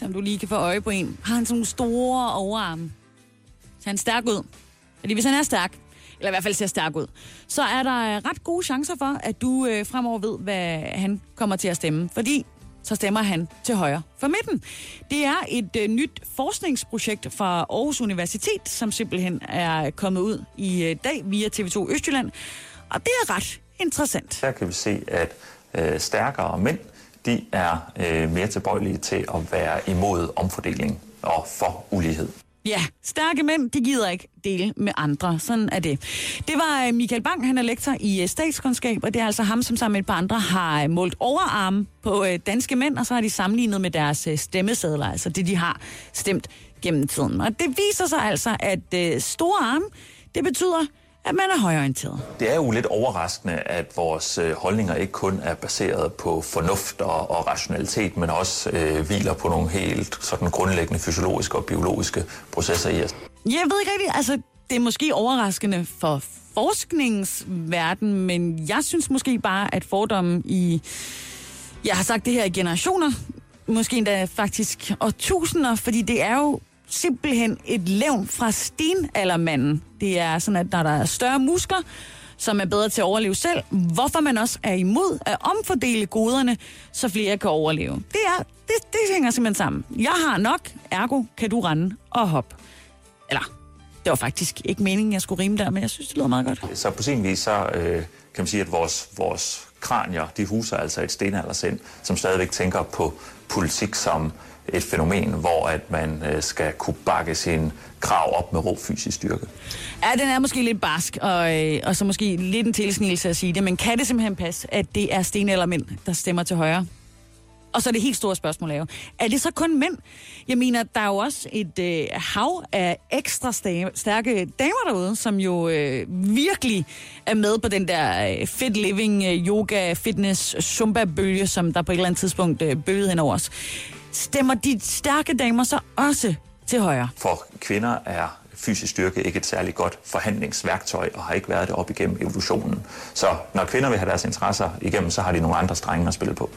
Som du lige kan få øje på en. Har han sådan nogle store overarme? Så han stærk ud? Fordi hvis han er stærk, eller i hvert fald ser stærk ud, så er der øh, ret gode chancer for, at du øh, fremover ved, hvad han kommer til at stemme. Fordi så stemmer han til højre for midten. Det er et øh, nyt forskningsprojekt fra Aarhus Universitet, som simpelthen er kommet ud i øh, dag via TV2 Østjylland. Og det er ret interessant. Her kan vi se, at øh, stærkere mænd, de er øh, mere tilbøjelige til at være imod omfordeling og for ulighed. Ja, stærke mænd, de gider ikke dele med andre. Sådan er det. Det var øh, Michael Bang, han er lektor i øh, statskundskab, og det er altså ham, som sammen med et par andre har øh, målt overarme på danske mænd, og så har de sammenlignet med deres stemmesedler, altså det, de har stemt gennem tiden. Og det viser sig altså, at store arme, det betyder, at man er højorienteret. Det er jo lidt overraskende, at vores øh, holdninger ikke kun er baseret på fornuft og, og rationalitet, men også øh, hviler på nogle helt sådan grundlæggende fysiologiske og biologiske processer i os. Jeg ved ikke rigtigt, altså det er måske overraskende for forskningsverden, men jeg synes måske bare, at fordommen i... Jeg har sagt det her i generationer, måske endda faktisk årtusinder, fordi det er jo simpelthen et levn fra stenaldermanden. Det er sådan, at når der er større muskler, som er bedre til at overleve selv, hvorfor man også er imod at omfordele goderne, så flere kan overleve. Det, er, det, det hænger simpelthen sammen. Jeg har nok, ergo kan du rende og hoppe. Eller, det var faktisk ikke meningen, jeg skulle rime der, men jeg synes, det lyder meget godt. Så på sin vis, så øh, kan man sige, at vores, vores kranier, de huser altså et stenaldersind, som stadigvæk tænker på politik som et fænomen, hvor at man øh, skal kunne bakke sin krav op med rå fysisk styrke. Ja, den er måske lidt barsk, og, øh, og så måske lidt en tilsnigelse at sige det, men kan det simpelthen passe, at det er sten eller mænd, der stemmer til højre? Og så er det helt store spørgsmål er jo, er det så kun mænd? Jeg mener, der er jo også et øh, hav af ekstra stærke damer derude, som jo øh, virkelig er med på den der øh, fit living, øh, yoga, fitness, zumba-bølge, som der på et eller andet tidspunkt øh, bølgede hen over os stemmer de stærke damer så også til højre? For kvinder er fysisk styrke ikke et særligt godt forhandlingsværktøj, og har ikke været det op igennem evolutionen. Så når kvinder vil have deres interesser igennem, så har de nogle andre strenge at spille på.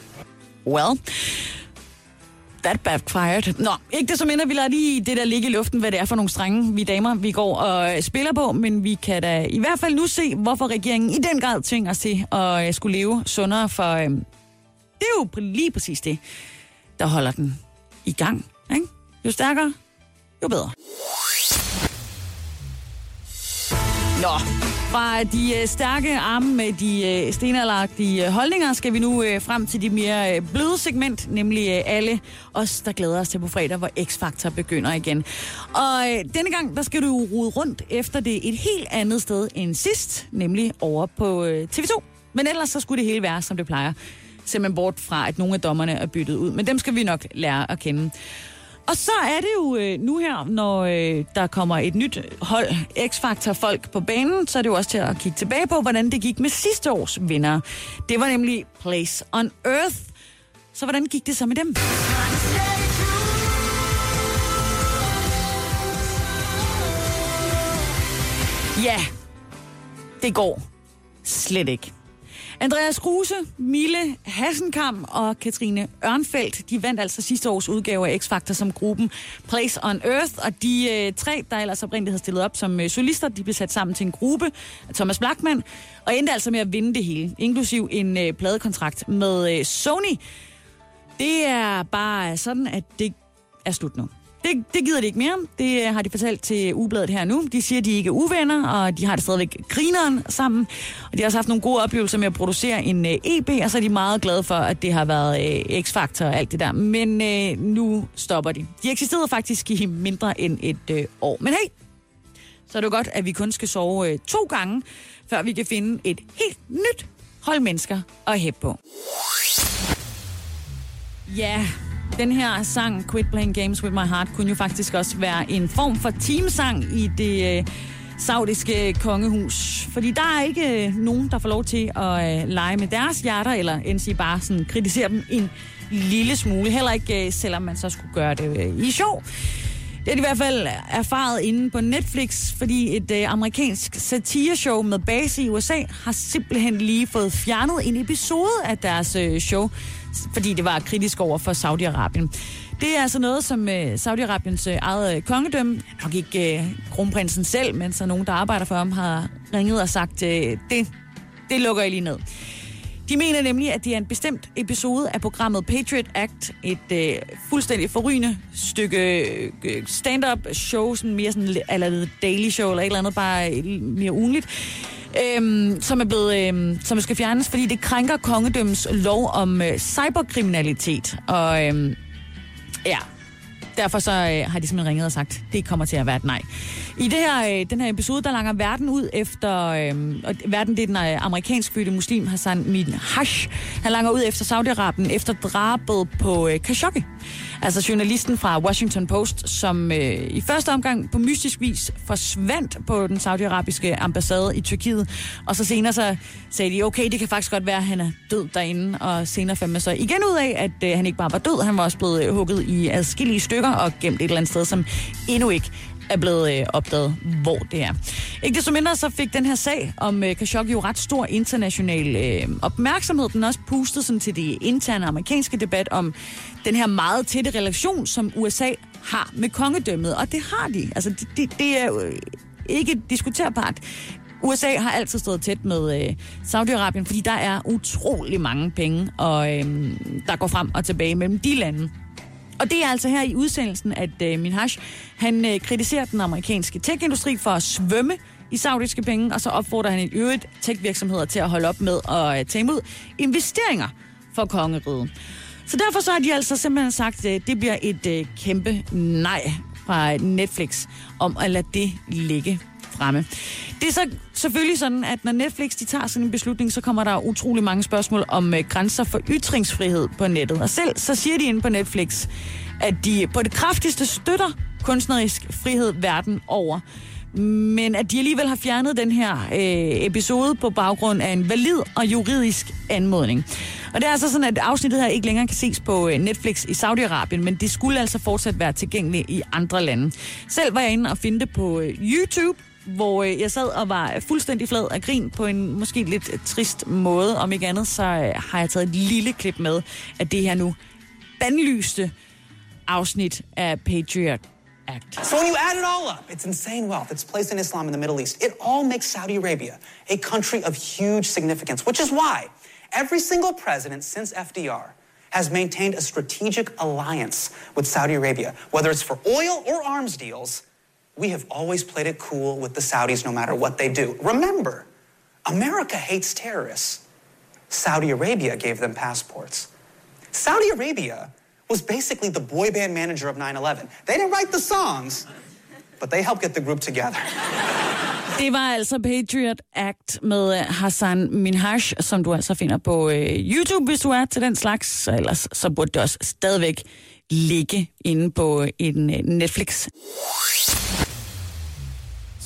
Well, that backfired. Nå, ikke det som ender, vi lader lige det der ligge i luften, hvad det er for nogle strenge, vi damer, vi går og øh, spiller på, men vi kan da i hvert fald nu se, hvorfor regeringen i den grad tvinger os til at øh, skulle leve sundere, for øh, det er jo lige præcis det, der holder den i gang. Ikke? Jo stærkere, jo bedre. Nå, fra de øh, stærke arme med de øh, stenalagtige øh, holdninger skal vi nu frem til de mere bløde segment, nemlig alle os, der glæder os til på fredag, hvor X-Factor begynder igen. Og denne gang, der skal du rode rundt efter det et helt andet sted end sidst, nemlig over på TV2. Men ellers så skulle det hele være, som det plejer Simpelthen man bort fra, at nogle af dommerne er byttet ud. Men dem skal vi nok lære at kende. Og så er det jo øh, nu her, når øh, der kommer et nyt hold X-Factor-folk på banen, så er det jo også til at kigge tilbage på, hvordan det gik med sidste års vinder. Det var nemlig Place on Earth. Så hvordan gik det så med dem? Ja, det går slet ikke. Andreas Kruse, Mille Hassenkamp og Katrine Ørnfeldt, de vandt altså sidste års udgave af X-Factor som gruppen Place on Earth, og de øh, tre, der ellers oprindeligt havde stillet op som øh, solister, de blev sat sammen til en gruppe af Thomas Blackman, og endte altså med at vinde det hele, inklusiv en øh, pladekontrakt med øh, Sony. Det er bare sådan, at det er slut nu det, det gider de ikke mere. Det øh, har de fortalt til Ubladet her nu. De siger, at de ikke er uvenner, og de har det stadigvæk grineren sammen. Og de har også haft nogle gode oplevelser med at producere en øh, EP, og så er de meget glade for, at det har været øh, X-Factor og alt det der. Men øh, nu stopper de. De eksisterede faktisk i mindre end et år. Men hey, så er det jo godt, at vi kun skal sove to gange, før vi kan finde et helt nyt hold mennesker at hæppe på. Ja, den her sang, Quit Playing Games With My Heart, kunne jo faktisk også være en form for teamsang i det øh, saudiske kongehus. Fordi der er ikke øh, nogen, der får lov til at øh, lege med deres hjerter, eller end sige bare sådan, kritisere dem en lille smule. Heller ikke, øh, selvom man så skulle gøre det øh, i sjov. Det er de i hvert fald erfaret inde på Netflix, fordi et øh, amerikansk satireshow med base i USA har simpelthen lige fået fjernet en episode af deres øh, show, fordi det var kritisk over for Saudi-Arabien. Det er altså noget, som øh, Saudi-Arabiens øh, eget øh, kongedømme, nok ikke øh, kronprinsen selv, men så nogen, der arbejder for ham, har ringet og sagt, øh, det, det lukker I lige ned. De mener nemlig, at det er en bestemt episode af programmet Patriot Act, et øh, fuldstændig forrygende stykke øh, stand-up show, sådan mere sådan eller daily show eller et eller andet, bare øh, mere ugenligt, øhm, som er blevet, øhm, som skal fjernes, fordi det krænker kongedømmens lov om øh, cyberkriminalitet. Og øhm, ja, derfor så øh, har de simpelthen ringet og sagt, det kommer til at være et nej. I det her, øh, den her episode, der langer verden ud efter, øh, og verden det er den øh, amerikansk fødte muslim Hassan Min Hash. Han langer ud efter Saudi-Arabien efter drabet på øh, Khashoggi. Altså journalisten fra Washington Post, som øh, i første omgang på mystisk vis forsvandt på den saudiarabiske ambassade i Tyrkiet. Og så senere så sagde de, okay, det kan faktisk godt være, at han er død derinde. Og senere fandt man så igen ud af, at øh, han ikke bare var død, han var også blevet hugget i adskillige stykker og gemt et eller andet sted, som endnu ikke er blevet øh, opdaget, hvor det er. Ikke desto mindre så fik den her sag om øh, Khashoggi jo ret stor international øh, opmærksomhed. Den også pustet sådan til det interne amerikanske debat om den her meget tætte relation, som USA har med kongedømmet. Og det har de. Altså, det, det, det er jo øh, ikke diskuterbart. USA har altid stået tæt med øh, Saudi-Arabien, fordi der er utrolig mange penge, og øh, der går frem og tilbage mellem de lande. Og det er altså her i udsendelsen, at øh, Minhaj, han øh, kritiserer den amerikanske tech-industri for at svømme i saudiske penge, og så opfordrer han i øvrigt tech-virksomheder til at holde op med at øh, tage imod investeringer for kongeriget. Så derfor så har de altså simpelthen sagt, at det bliver et øh, kæmpe nej fra Netflix om at lade det ligge fremme. Det er så selvfølgelig sådan, at når Netflix de tager sådan en beslutning, så kommer der utrolig mange spørgsmål om øh, grænser for ytringsfrihed på nettet. Og selv så siger de inde på Netflix, at de på det kraftigste støtter kunstnerisk frihed verden over. Men at de alligevel har fjernet den her øh, episode på baggrund af en valid og juridisk anmodning. Og det er altså sådan, at afsnittet her ikke længere kan ses på øh, Netflix i Saudi-Arabien, men det skulle altså fortsat være tilgængeligt i andre lande. Selv var jeg inde og finde det på øh, YouTube, hvor øh, jeg sad og var fuldstændig flad af grin på en måske lidt trist måde. Om ikke andet, så øh, har jeg taget et lille klip med af det her nu bandlyste afsnit af Patriot Act. So when you add it all up, it's insane wealth It's placed in Islam in the Middle East. It all makes Saudi Arabia a country of huge significance, which is why every single president since FDR has maintained a strategic alliance with Saudi Arabia, whether it's for oil or arms deals. We have always played it cool with the Saudis no matter what they do. Remember, America hates terrorists. Saudi Arabia gave them passports. Saudi Arabia was basically the boy band manager of 9 11. They didn't write the songs, but they helped get the group together. Det var altså Patriot Act med øh, Hassan Minhaj, som du altså finder på øh, YouTube, hvis du er til den slags. Ellers så burde det også stadigvæk ligge inde på uh, en øh, Netflix.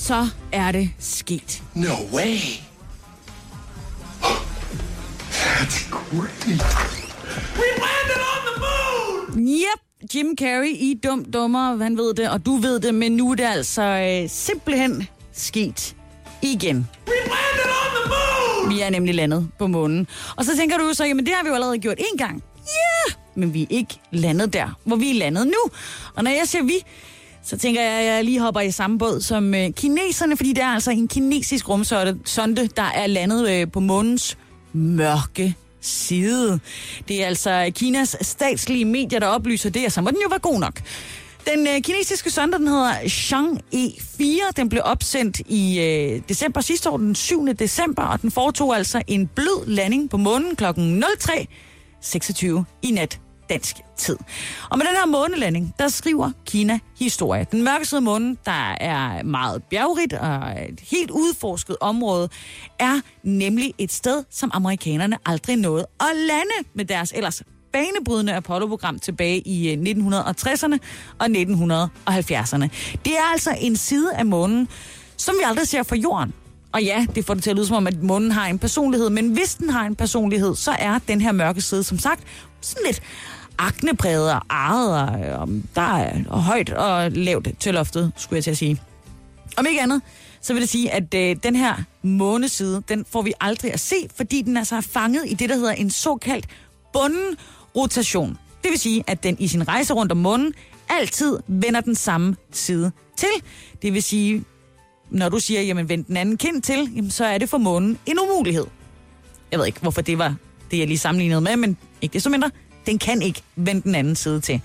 Så er det sket. No way. That's great. We landed on the moon! Yep, Jim Carrey i Dum Dummer, han ved det, og du ved det, men nu er det altså øh, simpelthen sket igen. We landed on the moon! Vi er nemlig landet på månen. Og så tænker du så, jamen det har vi jo allerede gjort en gang. Ja, yeah! men vi er ikke landet der, hvor vi er landet nu. Og når jeg siger vi, så tænker jeg, at jeg lige hopper i samme båd som øh, kineserne, fordi det er altså en kinesisk rumsonde, der er landet øh, på månens mørke side. Det er altså Kinas statslige medier, der oplyser det, og så må den jo være god nok. Den øh, kinesiske sonde, den hedder Chang'e 4. Den blev opsendt i øh, december sidste år, den 7. december, og den foretog altså en blød landing på månen kl. 03.26 i nat dansk tid. Og med den her månelanding, der skriver Kina historie. Den mørke side af månen, der er meget bjergrigt og et helt udforsket område, er nemlig et sted, som amerikanerne aldrig nåede at lande med deres ellers banebrydende Apollo-program tilbage i øh, 1960'erne og 1970'erne. Det er altså en side af månen, som vi aldrig ser fra jorden. Og ja, det får det til at lyde som om, at månen har en personlighed, men hvis den har en personlighed, så er den her mørke side, som sagt, sådan lidt aknepræget og arret, og der er højt og lavt til loftet, skulle jeg til at sige. Om ikke andet, så vil det sige, at øh, den her måneside, den får vi aldrig at se, fordi den altså er fanget i det, der hedder en såkaldt bunden rotation. Det vil sige, at den i sin rejse rundt om månen altid vender den samme side til. Det vil sige, når du siger, jamen vend den anden kind til, jamen, så er det for månen en umulighed. Jeg ved ikke, hvorfor det var det, jeg lige sammenlignede med, men ikke det så mindre. Den kan ikke vende den anden side til.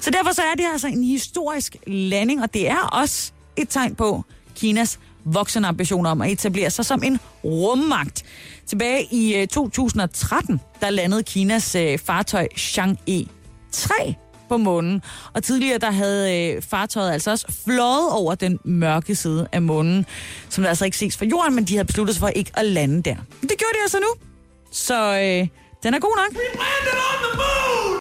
Så derfor så er det altså en historisk landing, og det er også et tegn på Kinas voksende ambitioner om at etablere sig som en rummagt. Tilbage i øh, 2013, der landede Kinas øh, fartøj Chang'e 3 på månen. Og tidligere der havde øh, fartøjet altså også fløjet over den mørke side af månen, som altså ikke ses fra jorden, men de havde besluttet sig for ikke at lande der. Men det gjorde de altså nu. Så øh, den er god nok. Landed on the moon!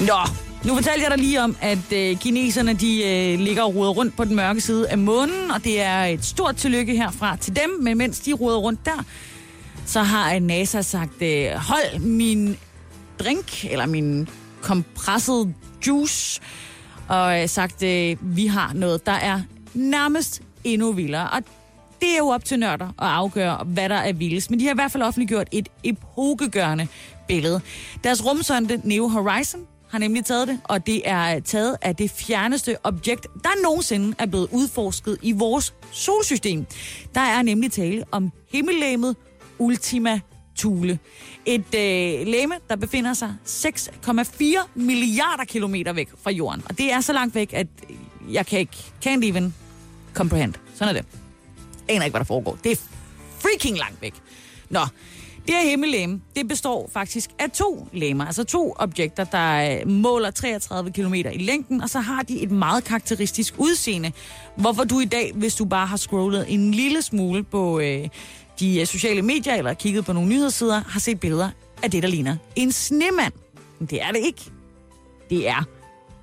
Nå, nu fortalte jeg dig lige om, at øh, kineserne de øh, ligger og roder rundt på den mørke side af månen, og det er et stort tillykke herfra til dem, men mens de roder rundt der, så har NASA sagt, øh, hold min drink, eller min kompresset juice, og øh, sagt, øh, vi har noget, der er nærmest endnu vildere. Og det er jo op til nørder at afgøre, hvad der er vildest. Men de har i hvert fald offentliggjort et epokegørende billede. Deres rumsonde New Horizon har nemlig taget det, og det er øh, taget af det fjerneste objekt, der nogensinde er blevet udforsket i vores solsystem. Der er nemlig tale om himmellæmet Ultima Thule. Et øh, læme, der befinder sig 6,4 milliarder kilometer væk fra jorden. Og det er så langt væk, at jeg kan ikke, can't even comprehend. Sådan er det. Jeg aner ikke, hvad der foregår. Det er freaking langt væk. Nå, det her himmellæme, det består faktisk af to læmer, altså to objekter, der øh, måler 33 km i længden, og så har de et meget karakteristisk udseende. Hvorfor du i dag, hvis du bare har scrollet en lille smule på øh, de øh, sociale medier, eller kigget på nogle nyhedssider, har set billeder af det, der ligner en snemand. Men det er det ikke. Det er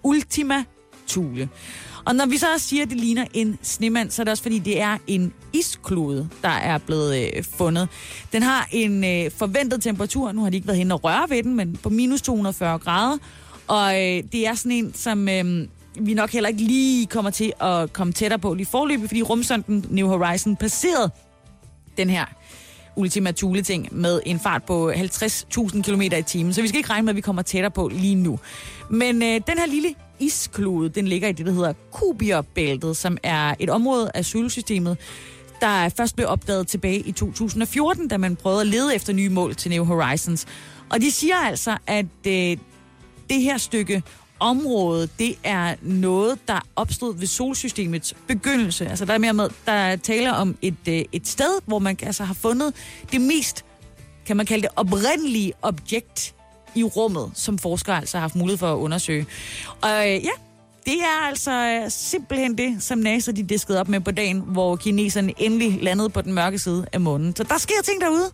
Ultima Thule. Og når vi så siger, at det ligner en snemand, så er det også fordi, det er en isklode, der er blevet øh, fundet. Den har en øh, forventet temperatur, nu har de ikke været hen og røre ved den, men på minus 240 grader. Og øh, det er sådan en, som øh, vi nok heller ikke lige kommer til at komme tættere på lige forløbet, fordi rumsonden New Horizon passerede den her Ultima Thule-ting med en fart på 50.000 km i timen. Så vi skal ikke regne med, at vi kommer tættere på lige nu. Men øh, den her lille isklode, den ligger i det, der hedder Kuiper-bæltet, som er et område af solsystemet, der først blev opdaget tilbage i 2014, da man prøvede at lede efter nye mål til New Horizons. Og de siger altså, at øh, det her stykke område, det er noget, der opstod ved solsystemets begyndelse. Altså der er mere med, der taler om et, øh, et sted, hvor man altså har fundet det mest, kan man kalde det, oprindelige objekt i rummet, som forskere altså har haft mulighed for at undersøge. Og øh, ja, det er altså øh, simpelthen det, som NASA de diskede op med på dagen, hvor kineserne endelig landede på den mørke side af månen. Så der sker ting derude.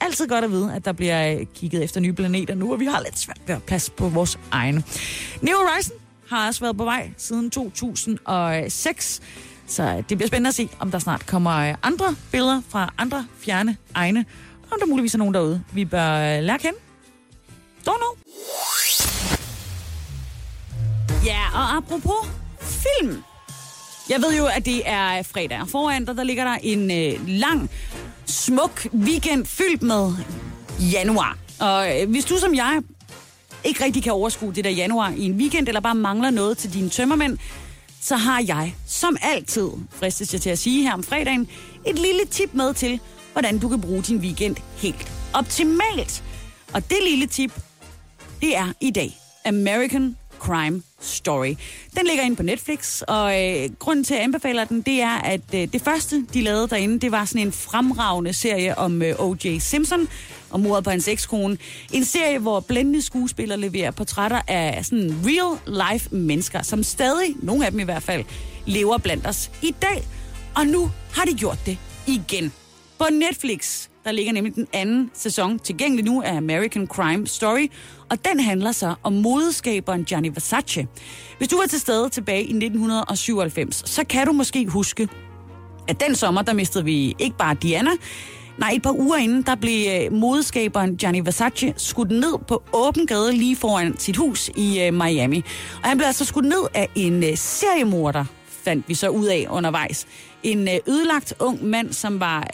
Altid godt at vide, at der bliver øh, kigget efter nye planeter nu, og vi har lidt svært ved at plads på vores egne. New Horizon har også været på vej siden 2006, så det bliver spændende at se, om der snart kommer øh, andre billeder fra andre fjerne egne, og om der muligvis er nogen derude, vi bør øh, lære at kende. Don't know. Ja, og apropos film. Jeg ved jo, at det er fredag, og foran der, der ligger der en øh, lang, smuk weekend fyldt med januar. Og øh, hvis du som jeg ikke rigtig kan overskue det der januar i en weekend, eller bare mangler noget til dine tømmermænd, så har jeg, som altid, fristes jeg til at sige her om fredagen, et lille tip med til, hvordan du kan bruge din weekend helt optimalt. Og det lille tip, det er i dag American Crime Story. Den ligger inde på Netflix, og øh, grunden til, at jeg anbefaler den, det er, at øh, det første, de lavede derinde, det var sådan en fremragende serie om øh, O.J. Simpson, og mordet på hans ekskone. En serie, hvor blændende skuespillere leverer portrætter af sådan real-life mennesker, som stadig, nogle af dem i hvert fald, lever blandt os i dag. Og nu har de gjort det igen. På Netflix, der ligger nemlig den anden sæson tilgængelig nu af American Crime Story, og den handler så om modeskaberen Gianni Versace. Hvis du var til stede tilbage i 1997, så kan du måske huske, at den sommer, der mistede vi ikke bare Diana, Nej, et par uger inden, der blev øh, modeskaberen Gianni Versace skudt ned på åben gade lige foran sit hus i øh, Miami. Og han blev altså skudt ned af en øh, seriemorder, fandt vi så ud af undervejs. En øh, ødelagt ung mand, som var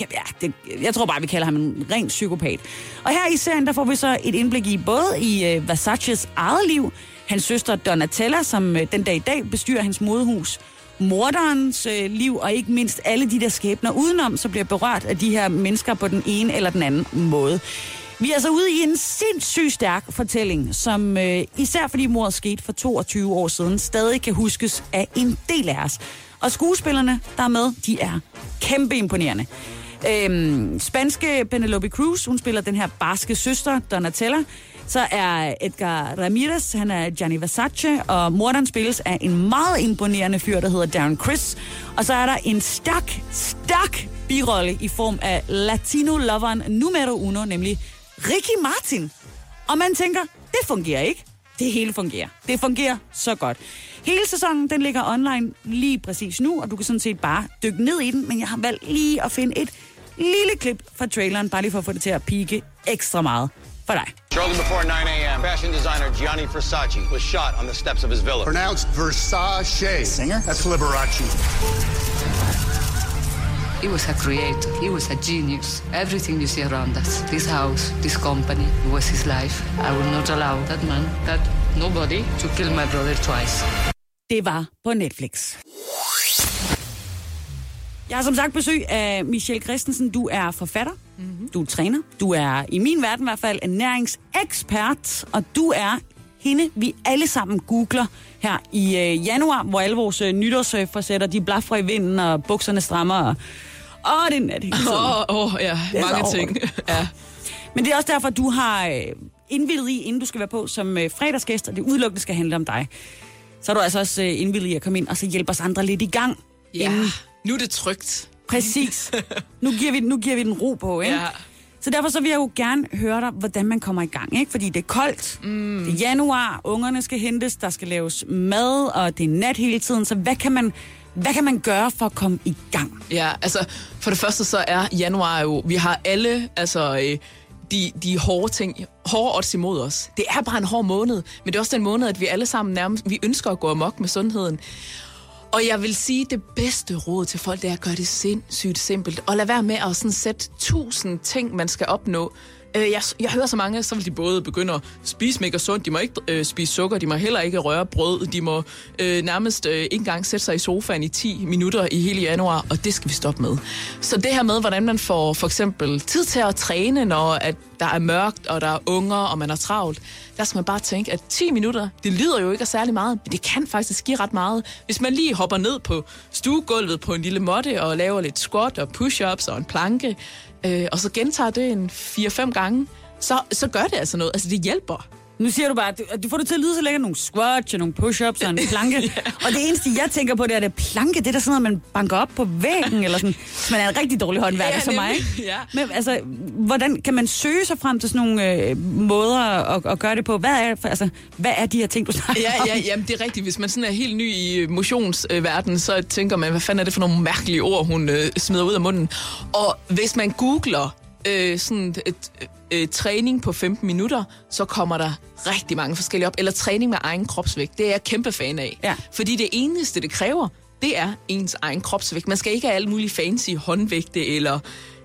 ja, det, jeg tror bare, vi kalder ham en ren psykopat. Og her i serien, der får vi så et indblik i både i øh, Versaces eget liv, hans søster Donatella, som øh, den dag i dag bestyrer hans modehus, morderens øh, liv, og ikke mindst alle de der skæbner udenom, så bliver berørt af de her mennesker på den ene eller den anden måde. Vi er altså ude i en sindssygt stærk fortælling, som øh, især fordi mordet skete for 22 år siden, stadig kan huskes af en del af os. Og skuespillerne, der er med, de er kæmpe imponerende. Øhm, spanske Penelope Cruz, hun spiller den her barske søster, Donatella. Så er Edgar Ramirez, han er Gianni Versace, og morderen spilles af en meget imponerende fyr, der hedder Darren Chris. Og så er der en stærk, stærk birolle i form af latino-loveren numero uno, nemlig Ricky Martin. Og man tænker, det fungerer ikke. Det hele fungerer. Det fungerer så godt. Hele sæsonen, den ligger online lige præcis nu, og du kan sådan set bare dykke ned i den, men jeg har valgt lige at finde et lille klip fra traileren, bare lige for at få det til at pike ekstra meget for dig. Shortly before 9 a.m., fashion designer Gianni Versace was shot on the steps of his villa. Pronounced Versace. Singer? That's Liberace. He was a creator. He was a genius. Everything you see around us, this house, this company, was his life. I will not allow that man, that nobody, to kill my brother twice. Det var på Netflix. Jeg har som sagt besøg af Michelle Christensen. Du er forfatter, mm-hmm. du er træner, du er i min verden i hvert fald ernæringsekspert, og du er hende, vi alle sammen googler her i øh, januar, hvor alle vores øh, nytårsforsætter, de blaffer i vinden, og bukserne strammer, og åh, det er nat Åh, oh, oh, ja, det mange ting. ja. Men det er også derfor, du har øh, indvildet i, inden du skal være på som øh, fredagsgæst, og det udelukkende skal handle om dig. Så er du altså også øh, indvildet i at komme ind og så hjælpe os andre lidt i gang. Ja. Inden nu er det trygt. Præcis. Nu giver vi, nu giver vi den ro på, ikke? Ja. Så derfor så vil jeg jo gerne høre dig, hvordan man kommer i gang, ikke? Fordi det er koldt, mm. det er januar, ungerne skal hentes, der skal laves mad, og det er nat hele tiden. Så hvad kan man, hvad kan man gøre for at komme i gang? Ja, altså for det første så er januar jo, vi har alle, altså... Øh, de, de hårde ting, hårde odds imod os. Det er bare en hård måned, men det er også den måned, at vi alle sammen nærmest, vi ønsker at gå amok med sundheden. Og jeg vil sige, det bedste råd til folk, det er at gøre det sindssygt simpelt. Og lad være med at sådan sætte tusind ting, man skal opnå. Øh, jeg, jeg hører så mange, så vil de både begynde at spise mega sundt, de må ikke øh, spise sukker, de må heller ikke røre brød, de må øh, nærmest øh, ikke engang sætte sig i sofaen i 10 minutter i hele januar, og det skal vi stoppe med. Så det her med, hvordan man får for eksempel tid til at træne, når at der er mørkt, og der er unger, og man er travlt, der skal man bare tænke, at 10 minutter, det lyder jo ikke af særlig meget, men det kan faktisk give ret meget. Hvis man lige hopper ned på stuegulvet på en lille måtte og laver lidt squat og push-ups og en planke, øh, og så gentager det en 4-5 gange, så, så gør det altså noget. Altså, det hjælper. Nu siger du bare, at du, du får det til at lyde så lækkert nogle squats og nogle push-ups og en planke. ja. Og det eneste, jeg tænker på, det er, at planke, det er der sådan noget, man banker op på væggen, eller sådan. man er en rigtig dårlig håndværker ja, som mig. Ja. Men altså, hvordan kan man søge sig frem til sådan nogle øh, måder at, at, gøre det på? Hvad er, altså, hvad er de her ting, du snakker ja, ja, jamen, det er rigtigt. Hvis man sådan er helt ny i motionsverdenen, så tænker man, hvad fanden er det for nogle mærkelige ord, hun øh, smider ud af munden? Og hvis man googler øh, sådan et, øh, træning på 15 minutter, så kommer der rigtig mange forskellige op. Eller træning med egen kropsvægt. Det er jeg kæmpe fan af. Ja. Fordi det eneste, det kræver, det er ens egen kropsvægt. Man skal ikke have alle mulige fancy håndvægte, eller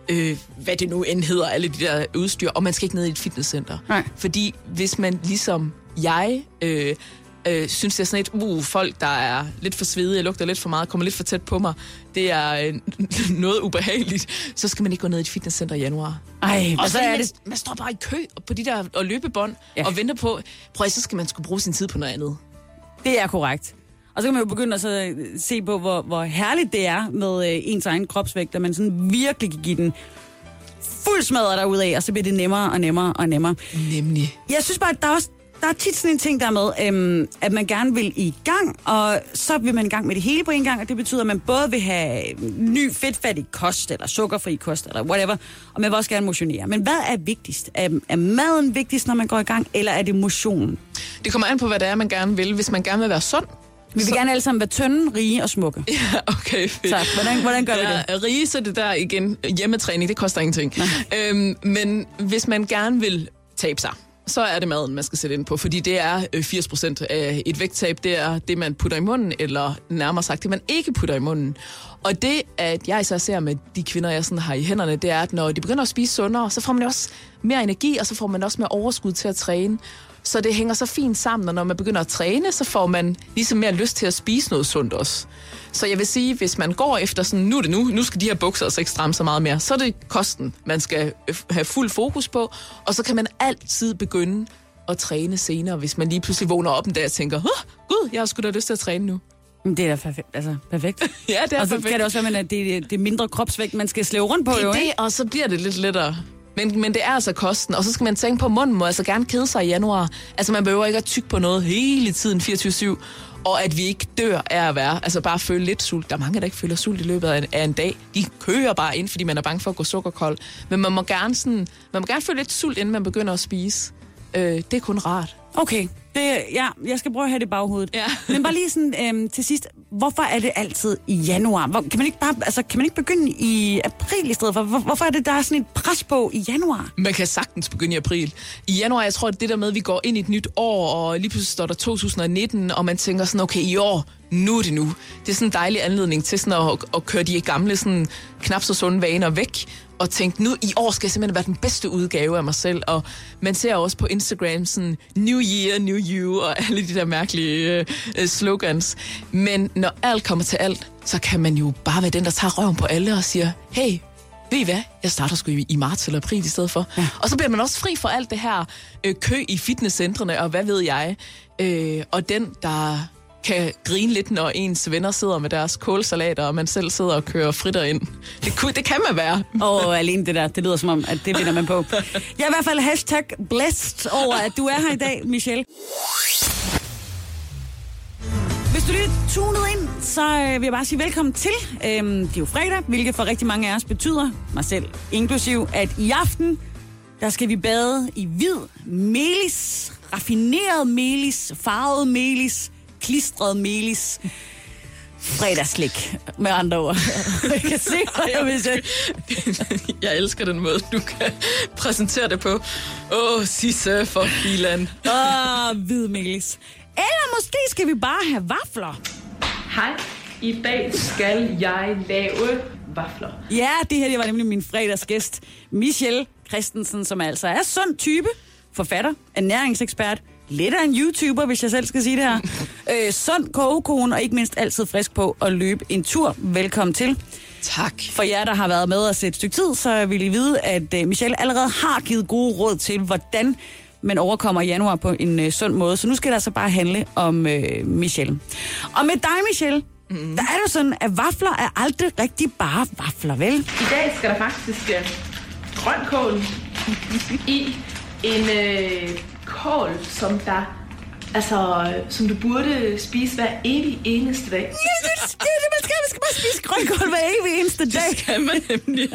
øh, hvad det nu end hedder, alle de der udstyr. Og man skal ikke ned i et fitnesscenter. Nej. Fordi hvis man ligesom jeg øh, øh, synes, er sådan et, uh, folk, der er lidt for svedige, lugter lidt for meget, kommer lidt for tæt på mig, det er øh, noget ubehageligt, så skal man ikke gå ned i et fitnesscenter i januar. Ej, og så er det... Man, man står bare i kø på de der og løbebånd ja. og venter på, prøv så skal man skulle bruge sin tid på noget andet. Det er korrekt. Og så kan man jo begynde at så se på, hvor, hvor herligt det er med øh, ens egen kropsvægt, at man sådan virkelig kan give den fuld smadret af, og så bliver det nemmere og nemmere og nemmere. Nemlig. Jeg synes bare, at der er også der er tit sådan en ting der med, øhm, at man gerne vil i gang, og så vil man i gang med det hele på en gang, og det betyder, at man både vil have ny fedtfattig kost, eller sukkerfri kost, eller whatever, og man vil også gerne motionere. Men hvad er vigtigst? Er, er maden vigtigst, når man går i gang, eller er det motionen? Det kommer an på, hvad det er, man gerne vil. Hvis man gerne vil være sund, Vi vil Så- gerne alle sammen være tynde, rige og smukke. Ja, okay, fedt. Så hvordan, hvordan gør vi det? Ja, rige, så det der igen, hjemmetræning, det koster ingenting. Øhm, men hvis man gerne vil tabe sig, så er det maden, man skal sætte ind på, fordi det er øh, 80 procent af et vægttab, det er det, man putter i munden, eller nærmere sagt, det man ikke putter i munden. Og det, at jeg især ser med de kvinder, jeg sådan har i hænderne, det er, at når de begynder at spise sundere, så får man også mere energi, og så får man også mere overskud til at træne. Så det hænger så fint sammen, og når man begynder at træne, så får man ligesom mere lyst til at spise noget sundt også. Så jeg vil sige, hvis man går efter sådan, nu er det nu, nu skal de her bukser altså ikke stramme så meget mere, så er det kosten, man skal have fuld fokus på, og så kan man altid begynde at træne senere, hvis man lige pludselig vågner op en dag og tænker, Åh, gud, jeg har sgu da lyst til at træne nu. Men Det er da perfekt. Altså, perfekt. Ja, det er og så perfekt. kan det også være, at det, det er mindre kropsvægt, man skal slæve rundt på, Det jo, ikke? det, og så bliver det lidt lettere. Men, men det er altså kosten. Og så skal man tænke på, at munden må altså gerne kede sig i januar. Altså man behøver ikke at tykke på noget hele tiden 24-7. Og at vi ikke dør af at være, altså bare føle lidt sult. Der er mange, der ikke føler sult i løbet af en, af en dag. De kører bare ind, fordi man er bange for at gå sukkerkold. Men man må gerne, sådan, man må gerne føle lidt sult, inden man begynder at spise. Øh, det er kun rart. Okay, det, ja, jeg skal prøve at have det i baghovedet. Ja. Men bare lige sådan øhm, til sidst, hvorfor er det altid i januar? Hvor, kan, man ikke bare, altså, kan man ikke begynde i april i stedet for? Hvor, hvorfor er det, der er sådan et pres på i januar? Man kan sagtens begynde i april. I januar, jeg tror, at det der med, at vi går ind i et nyt år, og lige pludselig står der 2019, og man tænker sådan, okay, i år, nu er det nu. Det er sådan en dejlig anledning til sådan at, at køre de gamle, sådan, knap så sunde vaner væk, og tænke, nu i år skal jeg simpelthen være den bedste udgave af mig selv. Og man ser også på Instagram sådan, New Year, New You, og alle de der mærkelige øh, slogans. Men når alt kommer til alt, så kan man jo bare være den, der tager røven på alle og siger, hey, ved I hvad? Jeg starter sgu i, i marts eller april i stedet for. Ja. Og så bliver man også fri for alt det her øh, kø i fitnesscentrene, og hvad ved jeg. Øh, og den, der kan grine lidt, når ens venner sidder med deres kålsalater, og man selv sidder og kører fritter ind. Det, kunne, det kan man være. Og oh, alene det der, det lyder som om, at det vinder man på. Jeg er i hvert fald hashtag blessed over, at du er her i dag, Michelle. Hvis du lige tunet ind, så øh, vil jeg bare sige velkommen til. Øhm, det er jo fredag, hvilket for rigtig mange af os betyder, mig selv inklusiv, at i aften, der skal vi bade i hvid melis, raffineret melis, farvet melis, klistret melis. Fredagslik, med andre ord. jeg kan se, hvad jeg vil sige. Jeg elsker den måde, du kan præsentere det på. Åh, oh, Sisse for filan. Åh, hvid melis. Eller måske skal vi bare have vafler. Hej, i dag skal jeg lave vafler. Ja, det her det var nemlig min fredagsgæst, Michelle Christensen, som altså er sund type, forfatter, ernæringsekspert, lidt af en YouTuber, hvis jeg selv skal sige det her. øh, sund kogekone, og ikke mindst altid frisk på at løbe en tur. Velkommen til. Tak. For jer, der har været med os et stykke tid, så vil I vide, at øh, Michelle allerede har givet gode råd til, hvordan man overkommer januar på en øh, sund måde. Så nu skal det altså bare handle om øh, Michelle. Og med dig, Michelle, mm. der er det jo sådan, at vafler er aldrig rigtig bare vafler, vel? I dag skal der faktisk uh, grønkål i en øh, kål, som der altså, som du burde spise hver evig eneste dag. Ja, det, det, det, man skal, man skal bare spise grønkål hver evig eneste dag. Kan man nemlig.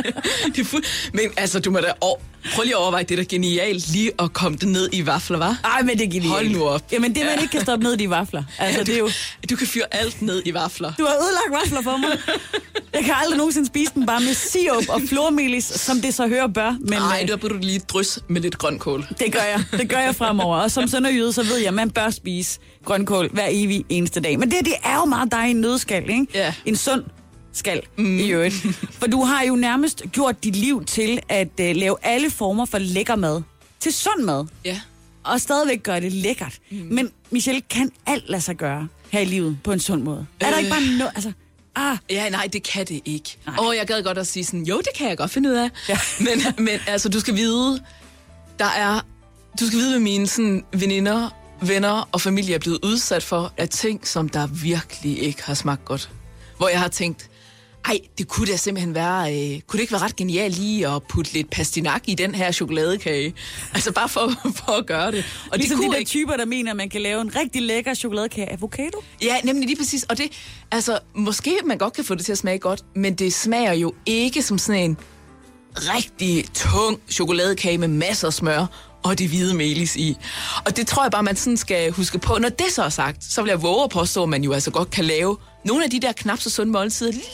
Det er fuld... Men altså, du må da... Over... Prøv lige at overveje, det er da genialt lige at komme det ned i vafler, var? Ej, men det er genialt. Hold nu op. Jamen, det man ikke kan stoppe ned i de vafler. Altså, du, det er jo... du kan fyre alt ned i vafler. Du har ødelagt vafler for mig. Jeg kan aldrig nogensinde spise dem bare med sirup og flormelis, som det så hører bør. Men Nej, øh, der burde du lige drys med lidt grønkål. det gør jeg. Det gør jeg fremover. Og som sønderjyde, så ved jeg, at man bør spise grønkål hver evig eneste dag. Men det, det er jo meget dig en nødskal, ikke? Ja. En sund skal mm. i øvrigt. For du har jo nærmest gjort dit liv til at uh, lave alle former for lækker mad til sund mad. Ja. Og stadigvæk gøre det lækkert. Mm. Men Michelle, kan alt lade sig gøre her i livet på en sund måde? Er der Øh. ikke bare noget... Altså, ah, Ja, nej, det kan det ikke. Nej. Og jeg gad godt at sige sådan, jo, det kan jeg godt finde ud af. Ja. Men, men altså, du skal vide, der er, du skal vide, hvad mine sådan, veninder, venner og familie er blevet udsat for, af ting, som der virkelig ikke har smagt godt. Hvor jeg har tænkt, Ej, det kunne da simpelthen være... Øh, kunne det ikke være ret genialt lige at putte lidt pastinak i den her chokoladekage? Altså bare for, for at gøre det. Og ligesom det de kunne der ikke- typer, der mener, at man kan lave en rigtig lækker chokoladekage af avocado. Ja, nemlig lige præcis. Og det, altså, måske man godt kan få det til at smage godt, men det smager jo ikke som sådan en rigtig tung chokoladekage med masser af smør og det hvide melis i. Og det tror jeg bare, man sådan skal huske på. Når det så er sagt, så vil jeg våge at påstå, at man jo altså godt kan lave nogle af de der knap så sunde måltider. Lige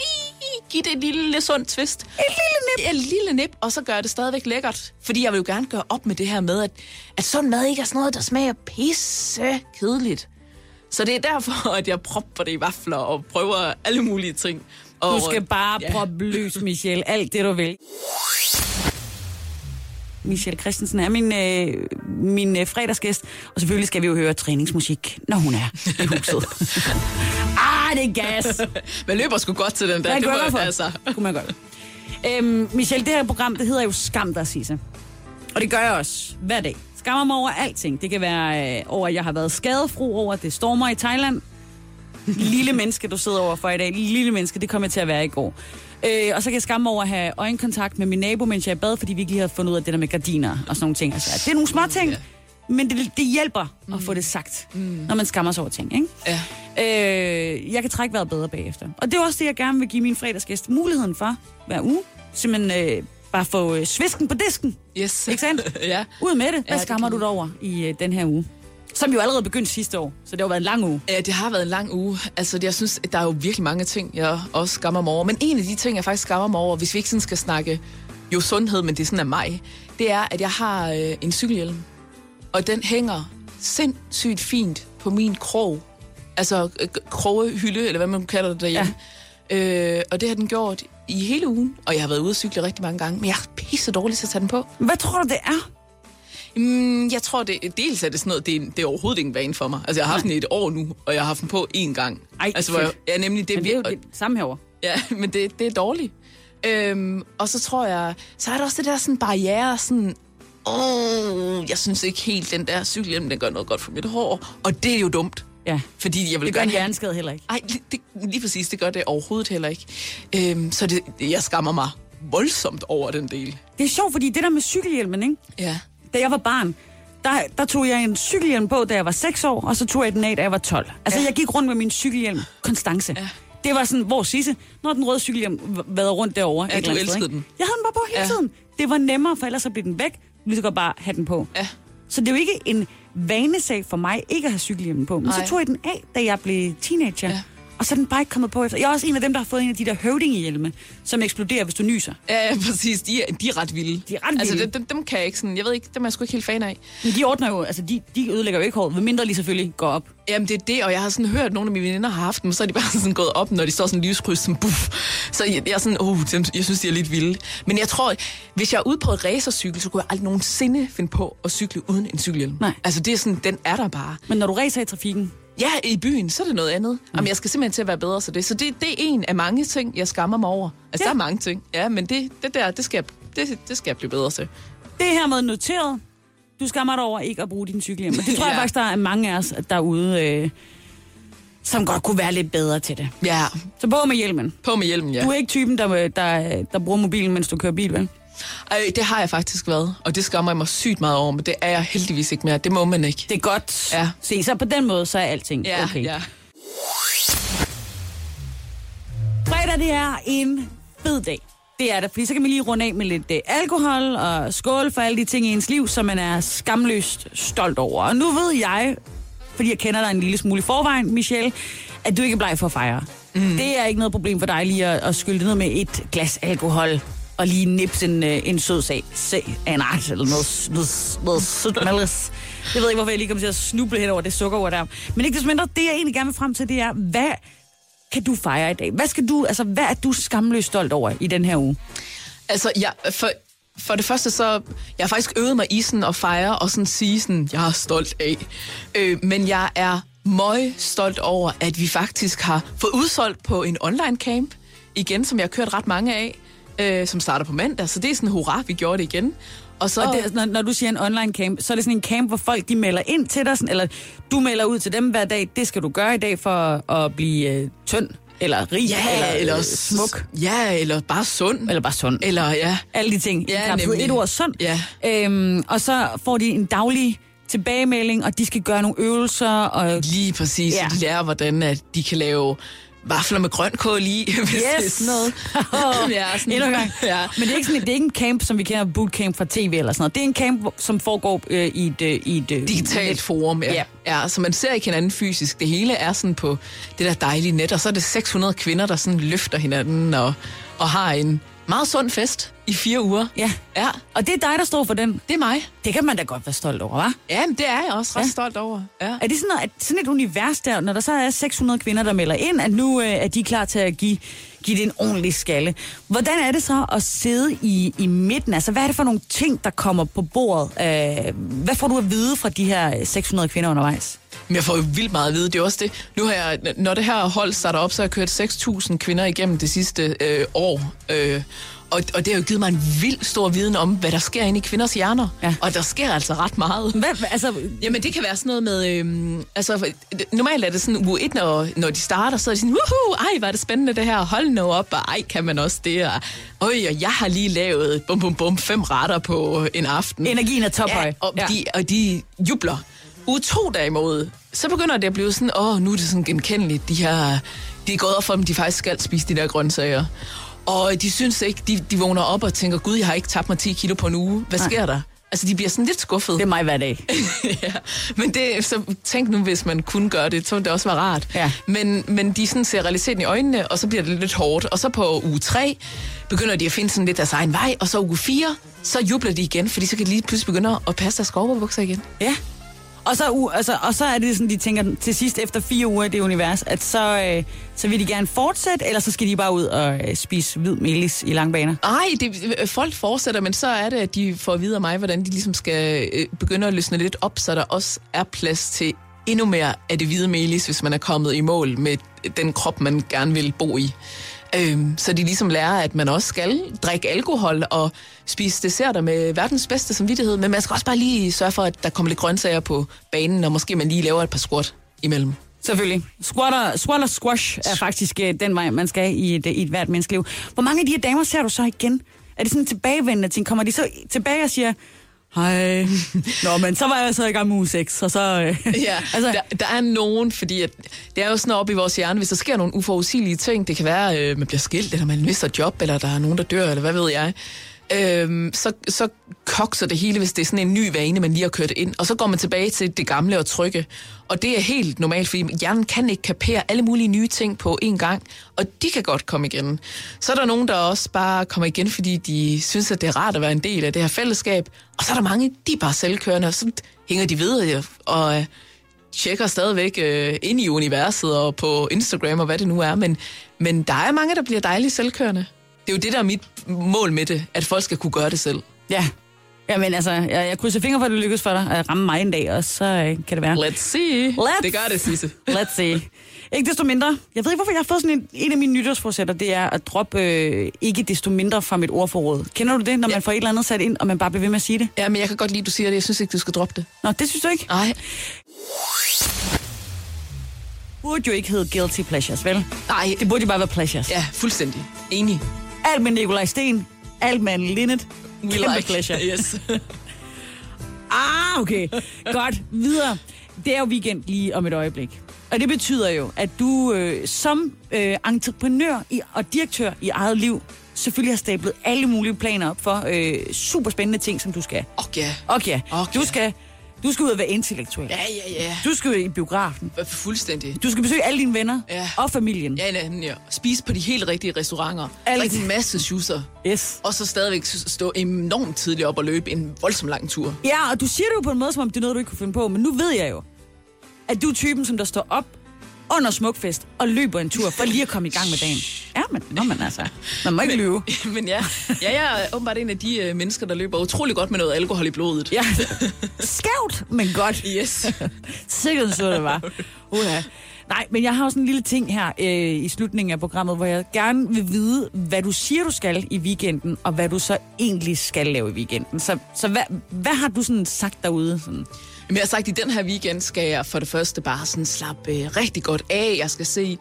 give det et lille sundt twist. Et lille nip. Et lille nip, og så gør det stadigvæk lækkert. Fordi jeg vil jo gerne gøre op med det her med, at, at sund mad ikke er sådan noget, der smager pisse kedeligt. Så det er derfor, at jeg propper det i vafler og prøver alle mulige ting. Og, Du skal bare ja. proppe løs, Michelle. Alt det, du vil. Michelle Christensen er min, øh, min øh, fredagsgæst, og selvfølgelig skal vi jo høre træningsmusik, når hun er i huset. ah, det er gas! Man løber sgu godt til den der. Det, det må, for. altså. kunne man godt. Øhm, Michelle, det her program, det hedder jo Skam dig, Sisse. Og det gør jeg også hver dag. Skammer mig over alting. Det kan være øh, over, at jeg har været skadefro over, at det stormer i Thailand. Lille menneske, du sidder over for i dag. Lille menneske, det kommer jeg til at være i går. Øh, og så kan jeg skamme over at have øjenkontakt med min nabo, mens jeg er i bad, fordi vi ikke lige havde fundet ud af det der med gardiner og sådan nogle ting. Altså, det er nogle små ting, men det, det hjælper mm. at få det sagt, mm. når man skammer sig over ting. Ikke? Ja. Øh, jeg kan trække vejret bedre bagefter. Og det er også det, jeg gerne vil give min fredagsgæst muligheden for hver uge. Simpelthen øh, bare få øh, svisken på disken. Yes. Ikke sandt? ja. Ud med det. Hvad Ja, det skammer kan du dig over i øh, den her uge? Som jo allerede begyndte sidste år, så det har været en lang uge. Ja, det har været en lang uge. Altså, jeg synes, der er jo virkelig mange ting, jeg også skammer mig over. Men en af de ting, jeg faktisk skammer mig over, hvis vi ikke sådan skal snakke jo sundhed, men det er sådan af mig, det er, at jeg har øh, en cykelhjelm. Og den hænger sindssygt fint på min krog. Altså øh, krogehylde, eller hvad man kalder det derhjemme. Ja. Øh, og det har den gjort i hele ugen. Og jeg har været ude at cykle rigtig mange gange. Men jeg er pisse dårlig til at tage den på. Hvad tror du, det er? Mm, jeg tror, det, dels er det sådan noget, det er, det er overhovedet ikke en vane for mig. Altså, jeg har haft den i et år nu, og jeg har haft den på én gang. Ej, altså, hvor jeg, ja, nemlig det, Men det er jo det samme herovre. Ja, men det, det er dårligt. Øhm, og så tror jeg, så er der også det der sådan barriere, sådan, åh, jeg synes ikke helt, den der cykelhjelm, den gør noget godt for mit hår. Og det er jo dumt. Ja. Fordi jeg vil Det gør en hjerneskade heller ikke. Ej, det, det, lige præcis, det gør det overhovedet heller ikke. Øhm, så det, jeg skammer mig voldsomt over den del. Det er sjovt, fordi det der med cykelhjelmen, ikke? Ja. Da jeg var barn, der, der tog jeg en cykelhjelm på, da jeg var 6 år, og så tog jeg den af, da jeg var 12. Altså, ja. jeg gik rundt med min cykelhjelm. Konstance. Ja. Det var sådan, hvor Sisse, når den røde cykelhjelm vader rundt derovre. Ja, du sted, elskede den. Jeg havde den bare på hele Ja. tiden. Det var nemmere, for ellers så blev den væk. Lige så godt bare have den på. Ja. Så det er jo ikke en vanesag for mig ikke at have cykelhjelmen på. Men Nej. så tog jeg den af, da jeg blev teenager. Ja. Og så er den bare ikke kommet på efter. Jeg er også en af dem, der har fået en af de der høvdingehjelme, som eksploderer, hvis du nyser. Ja, ja, præcis. De er, de er ret vilde. De er ret Altså, vilde. dem, dem, dem kan jeg ikke sådan... Jeg ved ikke, dem er jeg sgu ikke helt fan af. Men de ordner jo, altså de, de ødelægger jo ikke håret, medmindre de selvfølgelig går op. Jamen, det er det, og jeg har sådan hørt, at nogle af mine veninder har haft dem, så er de bare sådan gået op, når de står sådan livskryds, sådan buff. Så jeg, jeg er sådan, oh, dem, jeg synes, de er lidt vilde. Men jeg tror, hvis jeg er ude på et racercykel, så kunne jeg aldrig nogensinde finde på at cykle uden en cykelhjelm. Nej. Altså, det er sådan, den er der bare. Men når du racer i trafikken, Ja, i byen, så er det noget andet. Mm. Jamen, jeg skal simpelthen til at være bedre til det. Så det, det er en af mange ting, jeg skammer mig over. Altså, Ja. der er mange ting. Ja, men det, det der, det skal, jeg, det, det skal jeg blive bedre til. det er hermed noteret. Du skammer dig over ikke at bruge din cykelhjelm. Det tror jeg Ja. faktisk, der er mange af os derude, øh, som godt kunne være lidt bedre til det. Ja, Så på med hjelmen. på med hjelmen, ja. Du er ikke typen, der, der, der bruger mobilen, mens du kører bil, vel? Ej, det har jeg faktisk været, og det skammer jeg mig sygt meget over, men det er jeg heldigvis ikke mere. Det må man ikke. Det er godt. Ja. Se, så på den måde, så er alting Ja, okay. ja. Fredag, det er en fed dag. Det er det, fordi så kan man lige runde af med lidt øh, alkohol og skål for alle de ting i ens liv, som man er skamløst stolt over. Og nu ved jeg, fordi jeg kender dig en lille smule i forvejen, Michelle, at du ikke er bleg for at fejre. Mm. Det er ikke noget problem for dig lige at, at skylde ned med et glas alkohol og lige nipse en, øh, en sød sag. Se, en art, eller noget, noget, noget sødt malles. Jeg ved ikke, hvorfor jeg lige kommer til at snuble hen over det sukkerord der. Men ikke desto mindre, det jeg egentlig gerne vil frem til, det er, hvad kan du fejre i dag? Hvad skal du, altså, hvad er du skamløst stolt over i den her uge? Altså, jeg, for, for det første så, jeg har faktisk øvet mig i sådan at fejre og sådan sige sådan, jeg er stolt af. Øh, men jeg er møg stolt over, at vi faktisk har fået udsolgt på en online camp, igen, som jeg har kørt ret mange af, øh, som starter på mandag. Så det er sådan, hurra, vi gjorde det igen. Og så, Og det, når, når du siger en online camp, så er det sådan en camp, hvor folk de melder ind til dig, sådan, eller du melder ud til dem hver dag, det skal du gøre i dag for at blive øh, tynd. eller rig, Ja, eller, eller øh, smuk, Ja, eller bare sund. eller bare sund. Eller ja. Alle de ting. Ja, nemlig. et ord sund. Ja. Øhm, og så får de en daglig tilbagemelding, og de skal gøre nogle øvelser. Og, Lige præcis. Ja. Ja. De lærer, hvordan at de kan lave vafler med grønkål i, hvis det er sådan noget. ja, sådan, Endnu en gang. Ja. Men det er, ikke sådan, det er ikke en camp, som vi kender bootcamp fra tv eller sådan noget. Det er en camp, som foregår øh, i et... Øh, i et øh, digitalt net. forum, ja. Ja. ja. Så man ser ikke hinanden fysisk. Det hele er sådan på det der dejlige net, og så er det 600 kvinder, der sådan løfter hinanden og, og har en meget sund fest i fire uger. Ja. Ja, Og det er dig, der står for den. det er mig. Det kan man da godt være stolt over, hva'? Ja, men det er jeg også ret Ja. ja. stolt over. Ja. Er det sådan, noget, at sådan et univers der, når der så er 600 kvinder, der melder ind, at nu øh, er de klar til at give, give det en ordentlig skalle. Hvordan er det så at sidde i, i midten? Altså, hvad er det for nogle ting, der kommer på bordet? Øh, hvad får du at vide fra de her 600 kvinder undervejs? Men jeg får jo vildt meget at vide. Det er også det. Nu har jeg, når det her hold starter op, så har jeg kørt 6.000 kvinder igennem det sidste øh, år. Øh, og, og det har jo givet mig en vild stor viden om, hvad der sker inde i kvinders hjerner. Ja. Og der sker altså ret meget. Hvad, altså, Jamen, det kan være sådan noget med... Øhm, altså, normalt er det sådan uge 1, når, når de starter, så er de sådan, woohoo, ej, hvor er det spændende det her, hold nu op, og ej, kan man også det, og øj, og jeg har lige lavet, bum, bum, bum, fem retter på en aften. energien er tophøj. Ja, og, ja. De, og de jubler. Uge to derimod, så begynder det at blive sådan, åh, nu er det sådan genkendeligt, de her, de er gået op for dem, de faktisk skal spise de der grøntsager. Og de synes ikke, de, de vågner op og tænker, gud, jeg har ikke tabt mig 10 kilo på en uge. Hvad Nej. sker der? Altså, de bliver sådan lidt skuffet. Det er mig hver dag. ja, men det, så tænk nu, hvis man kunne gøre det, så ville det også være rart. Ja. Men, men de sådan ser realiteten i øjnene, og så bliver det lidt hårdt. Og så på uge 3 begynder de at finde sådan lidt deres egen vej, og så uge 4, så jubler de igen, fordi så kan de lige pludselig begynde at passe deres skovbukser igen. Ja. Og så, u- altså, og så er det sådan, de tænker til sidst efter fire uger i det univers, at så, øh, så vil de gerne fortsætte, eller så skal de bare ud og øh, spise hvid melis i langbaner. Nej, det, øh, folk fortsætter, men så er det, at de får at vide af mig, hvordan de ligesom skal øh, begynde at løsne lidt op, så der også er plads til endnu mere af det hvide melis, hvis man er kommet i mål med den krop, man gerne vil bo i. Øhm, så de ligesom lærer, at man også skal drikke alkohol og spise desserter med verdens bedste samvittighed, men man skal også bare lige sørge for, at der kommer lidt grøntsager på banen, og måske man lige laver et par squat imellem. Selvfølgelig. Squatter, squat og squash er faktisk øh, den vej, man skal i et, i et hvert menneskeliv. Hvor mange af de her damer ser du så igen? Er det sådan en tilbagevendende ting? Kommer de så tilbage og siger, hej, nå, men så var jeg så i gang med uge 6, og så... Øh, Ja, altså, altså, der, der er nogen, fordi at, det er jo sådan op i vores hjerne, hvis der sker nogle uforudsigelige ting, det kan være, øh, man bliver skilt, eller man mister job, eller der er nogen, der dør, eller hvad ved jeg, øhm, så, så kokser det hele, hvis det er sådan en ny vane, man lige har kørt ind, og så går man tilbage til det gamle og trygge. Og det er helt normalt, fordi hjernen kan ikke kapere alle mulige nye ting på én gang, og de kan godt komme igen. Så er der nogen, der også bare kommer igen, fordi de synes, at det er rart at være en del af det her fællesskab, og så er der mange, de er bare selvkørende, og så hænger de ved, og øh, tjekker stadigvæk øh, ind i universet og på Instagram og hvad det nu er, men, men der er mange, der bliver dejligt selvkørende. Det er jo det, der er mit mål med det, at folk skal kunne gøre det selv. ja. Jamen altså, jeg, jeg krydser fingre for, at det lykkes for dig at ramme mig en dag, og så øh, kan det være. Let's see. Let's- Det gør det, Sisse. Let's see. Ikke desto mindre. Jeg ved ikke, hvorfor jeg har fået sådan en, en af mine nytårsforsætter, det er at droppe øh, ikke desto mindre fra mit ordforråd. Kender du det, når man får et eller andet sat ind, og man bare bliver ved med at sige det? Ja, men jeg kan godt lide, at du siger det. Jeg synes ikke, du skal droppe det. Nå, det synes du ikke? Nej. burde jo ikke hedde guilty pleasures, vel? Nej. Det burde jo bare være pleasures. Ja, fuldstændig. Enig. Alt med Nikolaj Sten, alt med Anne Linnet. We Kæmpe like. pleasure. Yes. Ah, okay. Godt. Videre. Det er jo weekend lige om et øjeblik. Og det betyder jo, at du øh, som øh, entreprenør i, og direktør i eget liv, selvfølgelig har stablet alle mulige planer op for øh, super spændende ting, som du skal. Okay. Okay. Okay. Du skal, du skal ud og være intellektuel. Ja, ja, ja. Du skal i biografen. Fuldstændig. Du skal besøge alle dine venner Ja. og familien. Ja, nemlig. Ja. Spise på de helt rigtige restauranter. Alt. Drikke en masse schusser. Yes. Og så stadigvæk stå enormt tidligt op og løbe en voldsom lang tur. Ja, og du siger det jo på en måde, som om det er noget, du ikke kunne finde på, men nu ved jeg jo, at du er typen, som der står op under smukfest og løber en tur for lige at komme i gang med dagen. Ja, men, nå, men altså, man må ikke lyve. Men ja, ja, jeg er åbenbart en af de uh, mennesker, der løber utrolig godt med noget alkohol i blodet. Ja, skævt, men godt. Yes. Sikkert så det var. Uha. Nej, men jeg har også en lille ting her øh, i slutningen af programmet, hvor jeg gerne vil vide, hvad du siger, du skal i weekenden, og hvad du så egentlig skal lave i weekenden. Så, så hvad, hvad har du sådan sagt derude? Sådan? Men jeg har sagt, at i den her weekend skal jeg for det første bare sådan slappe øh, rigtig godt af. Jeg skal se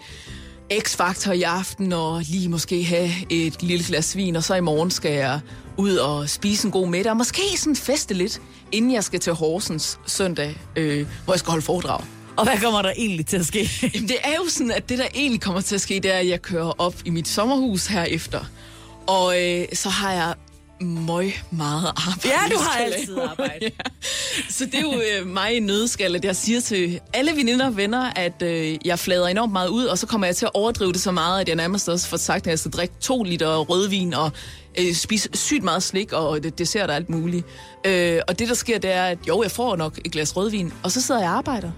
X-Factor i aften, og lige måske have et lille glas vin, og så i morgen skal jeg ud og spise en god middag, og måske sådan feste lidt, inden jeg skal til Horsens søndag, øh, hvor jeg skal holde foredrag. Og hvad kommer der egentlig til at ske? Jamen, det er jo sådan, at det, der egentlig kommer til at ske, det er, at jeg kører op i mit sommerhus herefter. Og øh, så har jeg møg meget arbejde. Ja, du har altid arbejde. ja. Så det er jo øh, mig i nødskal, at jeg siger til alle veninder og venner, at øh, jeg flader enormt meget ud, og så kommer jeg til at overdrive det så meget, at jeg nærmest også får sagt, at jeg skal drikke to liter rødvin og øh, spise sygt meget slik og det- dessert og alt muligt. Øh, og det, der sker, det er, at jo, jeg får nok et glas rødvin, og så sidder jeg og arbejder.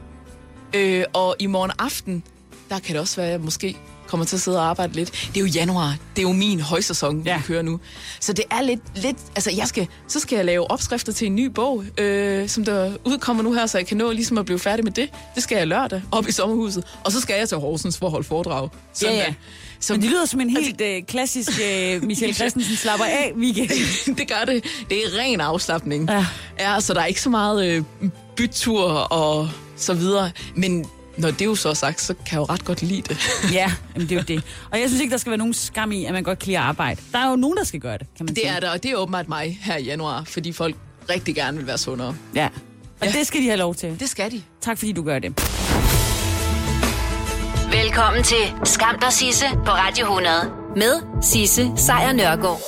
Øh, og i morgen aften, der kan det også være, at jeg måske kommer til at sidde og arbejde lidt. Det er jo januar. Det er jo min højsæson, ja. vi kører nu. Så det er lidt, lidt... Altså, jeg skal, så skal jeg lave opskrifter til en ny bog, øh, som der udkommer nu her, så jeg kan nå ligesom at blive færdig med det. Det skal jeg lørdag op i sommerhuset. Og så skal jeg til Horsens for at holde foredrag. Ja, ja. Så Men det lyder som en helt øh, klassisk øh, Michelle Christensen slapper af weekend. det gør det. Det er ren afslappning. Ja. ja så der er ikke så meget øh, bytur og så videre. Men når det er jo så sagt, så kan jeg jo ret godt lide det. ja, jamen, det er jo det. Og jeg synes ikke, der skal være nogen skam i, at man godt kan lide at arbejde. Der er jo nogen, der skal gøre det, kan man Det sige. er der, og det er åbenbart mig her i januar, fordi folk rigtig gerne vil være sundere. Ja. Og ja. det skal de have lov til. Det skal de. Tak fordi du gør det. Velkommen til Skam dig Sisse på Radio 100 med Sisse Sejr Nørgaard.